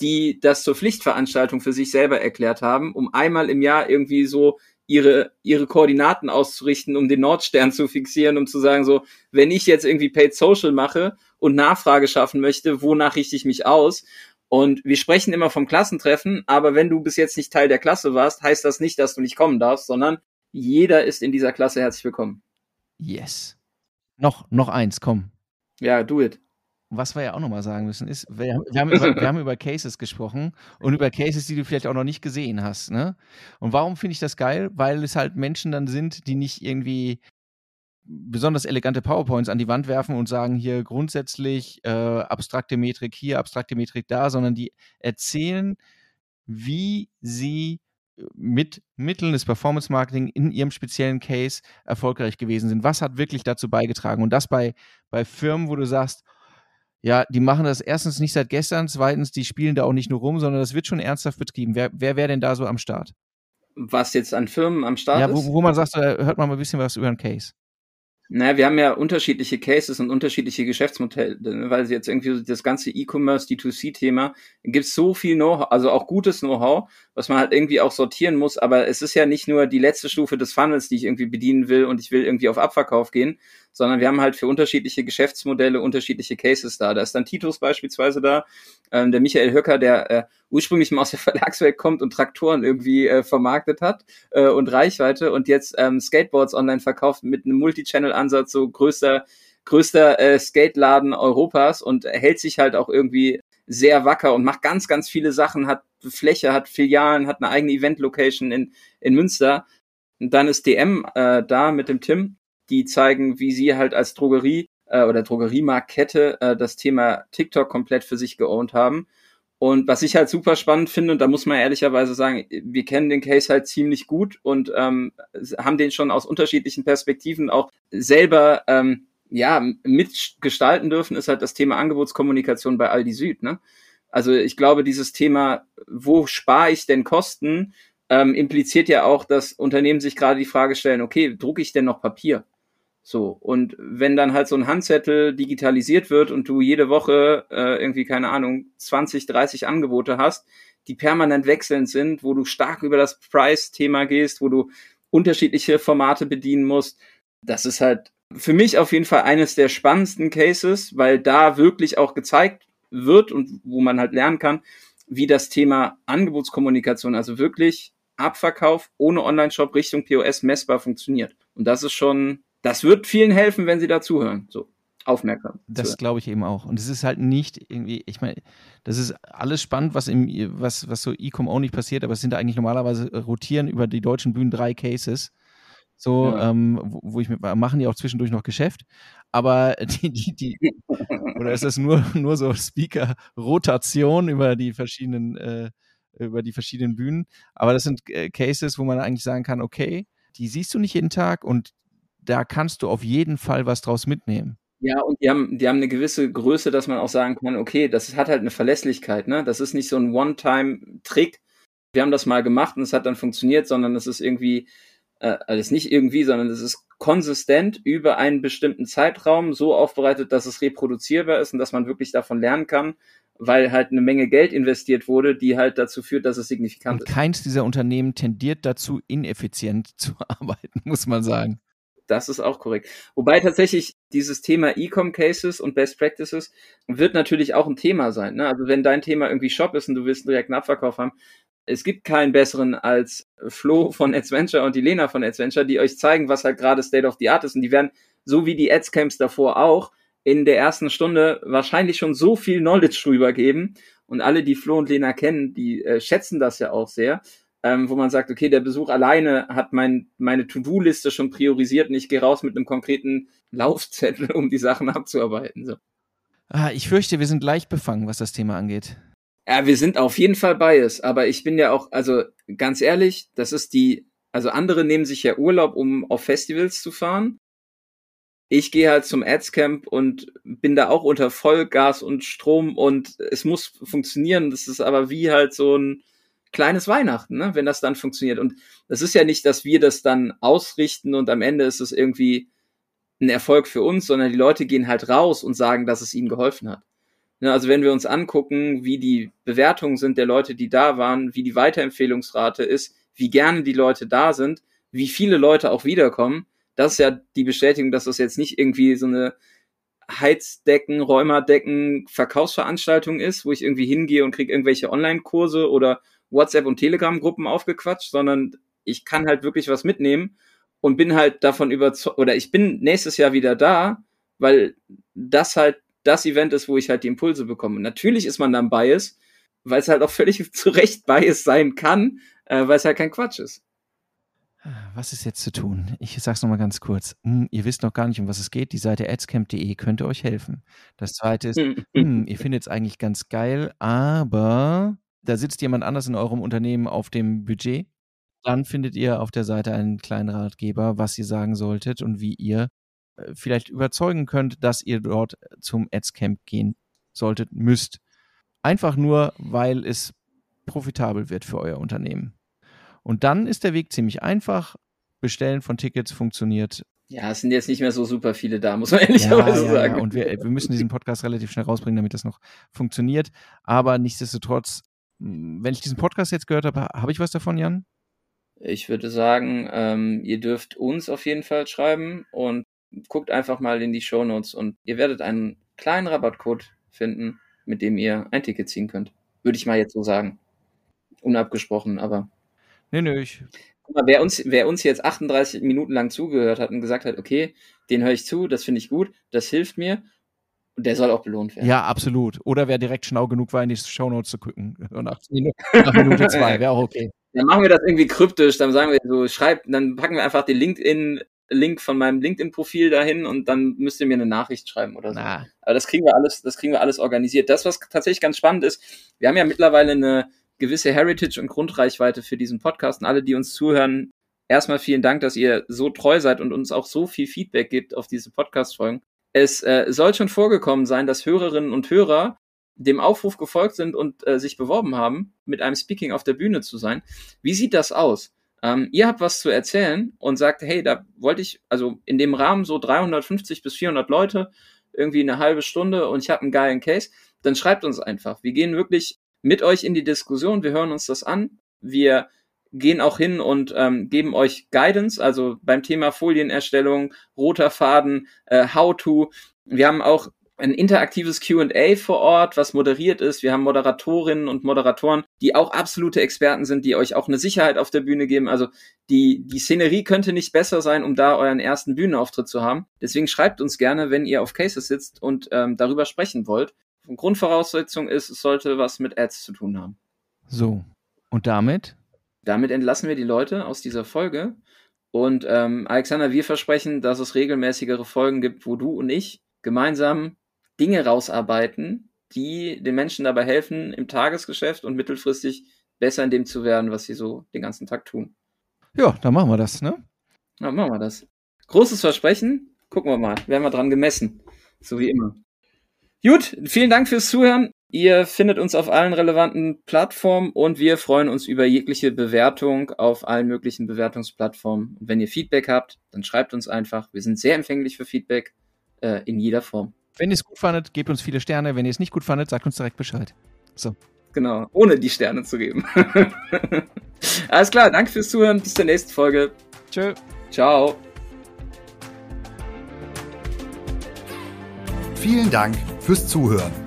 die das zur Pflichtveranstaltung für sich selber erklärt haben, um einmal im Jahr irgendwie so ihre, ihre Koordinaten auszurichten, um den Nordstern zu fixieren, um zu sagen, so, wenn ich jetzt irgendwie Paid Social mache und Nachfrage schaffen möchte, wonach richte ich mich aus? Und wir sprechen immer vom Klassentreffen, aber wenn du bis jetzt nicht Teil der Klasse warst, heißt das nicht, dass du nicht kommen darfst, sondern jeder ist in dieser Klasse herzlich willkommen. Yes. Noch, noch eins, komm. Ja, do it was wir ja auch nochmal sagen müssen, ist, wir, wir, haben über, wir haben über Cases gesprochen und über Cases, die du vielleicht auch noch nicht gesehen hast. Ne? Und warum finde ich das geil? Weil es halt Menschen dann sind, die nicht irgendwie besonders elegante PowerPoints an die Wand werfen und sagen hier grundsätzlich äh, abstrakte Metrik hier, abstrakte Metrik da, sondern die erzählen, wie sie äh, mit Mitteln des Performance Marketing in ihrem speziellen Case erfolgreich gewesen sind. Was hat wirklich dazu beigetragen? Und das bei, bei Firmen, wo du sagst, ja, die machen das erstens nicht seit gestern, zweitens, die spielen da auch nicht nur rum, sondern das wird schon ernsthaft betrieben. Wer, wer wäre denn da so am Start? Was jetzt an Firmen am Start ja, wo, wo man sagt, hört man mal ein bisschen was über einen Case. Naja, wir haben ja unterschiedliche Cases und unterschiedliche Geschäftsmodelle, ne, weil jetzt irgendwie das ganze E-Commerce, D2C-Thema, gibt so viel Know-how, also auch gutes Know-how, was man halt irgendwie auch sortieren muss, aber es ist ja nicht nur die letzte Stufe des Funnels, die ich irgendwie bedienen will und ich will irgendwie auf Abverkauf gehen, sondern wir haben halt für unterschiedliche Geschäftsmodelle unterschiedliche Cases da. Da ist dann Titus beispielsweise da, ähm, der Michael Höcker, der äh, ursprünglich mal aus der Verlagswelt kommt und Traktoren irgendwie äh, vermarktet hat äh, und Reichweite und jetzt ähm, Skateboards online verkauft mit einem Multi-Channel-Ansatz, so größter größter äh, Skateladen Europas und hält sich halt auch irgendwie sehr wacker und macht ganz, ganz viele Sachen, hat Fläche, hat Filialen, hat eine eigene Event-Location in, in Münster. Und dann ist DM äh, da mit dem Tim, die zeigen, wie sie halt als Drogerie äh, oder Drogeriemarktkette äh, das Thema TikTok komplett für sich geowned haben. Und was ich halt super spannend finde, und da muss man ehrlicherweise sagen, wir kennen den Case halt ziemlich gut und ähm, haben den schon aus unterschiedlichen Perspektiven auch selber ähm, ja mitgestalten dürfen, ist halt das Thema Angebotskommunikation bei Aldi Süd. Ne? Also ich glaube, dieses Thema, wo spare ich denn Kosten, ähm, impliziert ja auch, dass Unternehmen sich gerade die Frage stellen, okay, drucke ich denn noch Papier? So, und wenn dann halt so ein Handzettel digitalisiert wird und du jede Woche äh, irgendwie, keine Ahnung, 20, 30 Angebote hast, die permanent wechselnd sind, wo du stark über das Price-Thema gehst, wo du unterschiedliche Formate bedienen musst, das ist halt für mich auf jeden Fall eines der spannendsten Cases, weil da wirklich auch gezeigt wird und wo man halt lernen kann, wie das Thema Angebotskommunikation, also wirklich Abverkauf ohne Online-Shop Richtung POS messbar funktioniert. Und das ist schon das wird vielen helfen, wenn sie da zuhören. So aufmerksam. Das glaube ich eben auch. Und es ist halt nicht irgendwie, ich meine, das ist alles spannend, was im, was, was so E-Com only passiert, aber es sind eigentlich normalerweise rotieren über die deutschen Bühnen drei Cases. So, ja. ähm, wo, wo, ich mit, machen die auch zwischendurch noch Geschäft. Aber die, die, die, oder ist das nur, nur so Speaker-Rotation über die verschiedenen, äh, über die verschiedenen Bühnen? Aber das sind äh, Cases, wo man eigentlich sagen kann, okay, die siehst du nicht jeden Tag und da kannst du auf jeden Fall was draus mitnehmen. Ja, und die haben, die haben eine gewisse Größe, dass man auch sagen kann, okay, das hat halt eine Verlässlichkeit, ne? Das ist nicht so ein One-Time-Trick. Wir haben das mal gemacht und es hat dann funktioniert, sondern es ist irgendwie, äh, also nicht irgendwie, sondern es ist konsistent über einen bestimmten Zeitraum so aufbereitet, dass es reproduzierbar ist und dass man wirklich davon lernen kann, weil halt eine Menge Geld investiert wurde, die halt dazu führt, dass es signifikant und ist. Keins dieser Unternehmen tendiert dazu, ineffizient zu arbeiten, muss man sagen. Das ist auch korrekt. Wobei tatsächlich dieses Thema E-Com Cases und Best Practices wird natürlich auch ein Thema sein. Ne? Also wenn dein Thema irgendwie Shop ist und du willst einen direkten Abverkauf haben, es gibt keinen besseren als Flo von Adventure und die Lena von Adventure, die euch zeigen, was halt gerade State of the Art ist. Und die werden, so wie die Adscamps davor auch, in der ersten Stunde wahrscheinlich schon so viel Knowledge drüber geben. Und alle, die Flo und Lena kennen, die äh, schätzen das ja auch sehr. Ähm, wo man sagt, okay, der Besuch alleine hat mein, meine To-Do-Liste schon priorisiert und ich gehe raus mit einem konkreten Laufzettel, um die Sachen abzuarbeiten. So. Ah, ich fürchte, wir sind leicht befangen, was das Thema angeht. Ja, wir sind auf jeden Fall biased, aber ich bin ja auch, also ganz ehrlich, das ist die, also andere nehmen sich ja Urlaub, um auf Festivals zu fahren. Ich gehe halt zum Adscamp und bin da auch unter Vollgas und Strom und es muss funktionieren. Das ist aber wie halt so ein kleines Weihnachten, ne? wenn das dann funktioniert. Und das ist ja nicht, dass wir das dann ausrichten und am Ende ist es irgendwie ein Erfolg für uns, sondern die Leute gehen halt raus und sagen, dass es ihnen geholfen hat. Ne, also wenn wir uns angucken, wie die Bewertungen sind der Leute, die da waren, wie die Weiterempfehlungsrate ist, wie gerne die Leute da sind, wie viele Leute auch wiederkommen, das ist ja die Bestätigung, dass das jetzt nicht irgendwie so eine Heizdecken, Räumerdecken, Verkaufsveranstaltung ist, wo ich irgendwie hingehe und kriege irgendwelche Online-Kurse oder WhatsApp- und Telegram-Gruppen aufgequatscht, sondern ich kann halt wirklich was mitnehmen und bin halt davon überzeugt, oder ich bin nächstes Jahr wieder da, weil das halt das Event ist, wo ich halt die Impulse bekomme. natürlich ist man dann Bias, weil es halt auch völlig zu Recht Bias sein kann, äh, weil es halt kein Quatsch ist. Was ist jetzt zu tun? Ich sag's nochmal ganz kurz. Hm, ihr wisst noch gar nicht, um was es geht. Die Seite adscamp.de könnte euch helfen. Das zweite ist, hm, ihr findet es eigentlich ganz geil, aber da sitzt jemand anders in eurem Unternehmen auf dem Budget. Dann findet ihr auf der Seite einen kleinen Ratgeber, was ihr sagen solltet und wie ihr äh, vielleicht überzeugen könnt, dass ihr dort zum Adscamp gehen solltet, müsst. Einfach nur, weil es profitabel wird für euer Unternehmen. Und dann ist der Weg ziemlich einfach. Bestellen von Tickets funktioniert. Ja, es sind jetzt nicht mehr so super viele da, muss man ehrlicherweise ja, ja, sagen. Ja. Und wir, wir müssen diesen Podcast relativ schnell rausbringen, damit das noch funktioniert. Aber nichtsdestotrotz, wenn ich diesen Podcast jetzt gehört habe, habe ich was davon, Jan? Ich würde sagen, ähm, ihr dürft uns auf jeden Fall schreiben und guckt einfach mal in die Show Notes und ihr werdet einen kleinen Rabattcode finden, mit dem ihr ein Ticket ziehen könnt. Würde ich mal jetzt so sagen. Unabgesprochen, aber. Nee, nee, ich. Guck mal, wer uns, wer uns jetzt 38 Minuten lang zugehört hat und gesagt hat, okay, den höre ich zu, das finde ich gut, das hilft mir, und der soll auch belohnt werden. Ja, absolut. Oder wer direkt schlau genug war, in die Show Notes zu gucken. Nach, nach Minute zwei, wäre auch okay. Dann machen wir das irgendwie kryptisch, dann sagen wir so, schreibt, dann packen wir einfach den LinkedIn Link von meinem LinkedIn-Profil dahin und dann müsst ihr mir eine Nachricht schreiben oder so. Na. Aber das kriegen wir alles, das kriegen wir alles organisiert. Das, was tatsächlich ganz spannend ist, wir haben ja mittlerweile eine gewisse Heritage und Grundreichweite für diesen Podcast und alle, die uns zuhören, erstmal vielen Dank, dass ihr so treu seid und uns auch so viel Feedback gibt auf diese Podcast-Folgen. Es äh, soll schon vorgekommen sein, dass Hörerinnen und Hörer dem Aufruf gefolgt sind und äh, sich beworben haben, mit einem Speaking auf der Bühne zu sein. Wie sieht das aus? Ähm, ihr habt was zu erzählen und sagt, hey, da wollte ich, also in dem Rahmen so 350 bis 400 Leute, irgendwie eine halbe Stunde und ich habe einen geilen Case, dann schreibt uns einfach. Wir gehen wirklich mit euch in die Diskussion, wir hören uns das an, wir gehen auch hin und ähm, geben euch Guidance, also beim Thema Folienerstellung, roter Faden, äh, How-to. Wir haben auch ein interaktives QA vor Ort, was moderiert ist. Wir haben Moderatorinnen und Moderatoren, die auch absolute Experten sind, die euch auch eine Sicherheit auf der Bühne geben. Also die, die Szenerie könnte nicht besser sein, um da euren ersten Bühnenauftritt zu haben. Deswegen schreibt uns gerne, wenn ihr auf Cases sitzt und ähm, darüber sprechen wollt. Grundvoraussetzung ist, es sollte was mit Ads zu tun haben. So, und damit? Damit entlassen wir die Leute aus dieser Folge. Und ähm, Alexander, wir versprechen, dass es regelmäßigere Folgen gibt, wo du und ich gemeinsam Dinge rausarbeiten, die den Menschen dabei helfen, im Tagesgeschäft und mittelfristig besser in dem zu werden, was sie so den ganzen Tag tun. Ja, dann machen wir das, ne? Dann machen wir das. Großes Versprechen. Gucken wir mal. Werden wir dran gemessen. So wie immer. Gut, vielen Dank fürs Zuhören. Ihr findet uns auf allen relevanten Plattformen und wir freuen uns über jegliche Bewertung auf allen möglichen Bewertungsplattformen. Und wenn ihr Feedback habt, dann schreibt uns einfach. Wir sind sehr empfänglich für Feedback äh, in jeder Form. Wenn ihr es gut fandet, gebt uns viele Sterne. Wenn ihr es nicht gut fandet, sagt uns direkt Bescheid. So. Genau, ohne die Sterne zu geben. Alles klar, danke fürs Zuhören. Bis zur nächsten Folge. Tschö. Ciao. Vielen Dank fürs Zuhören.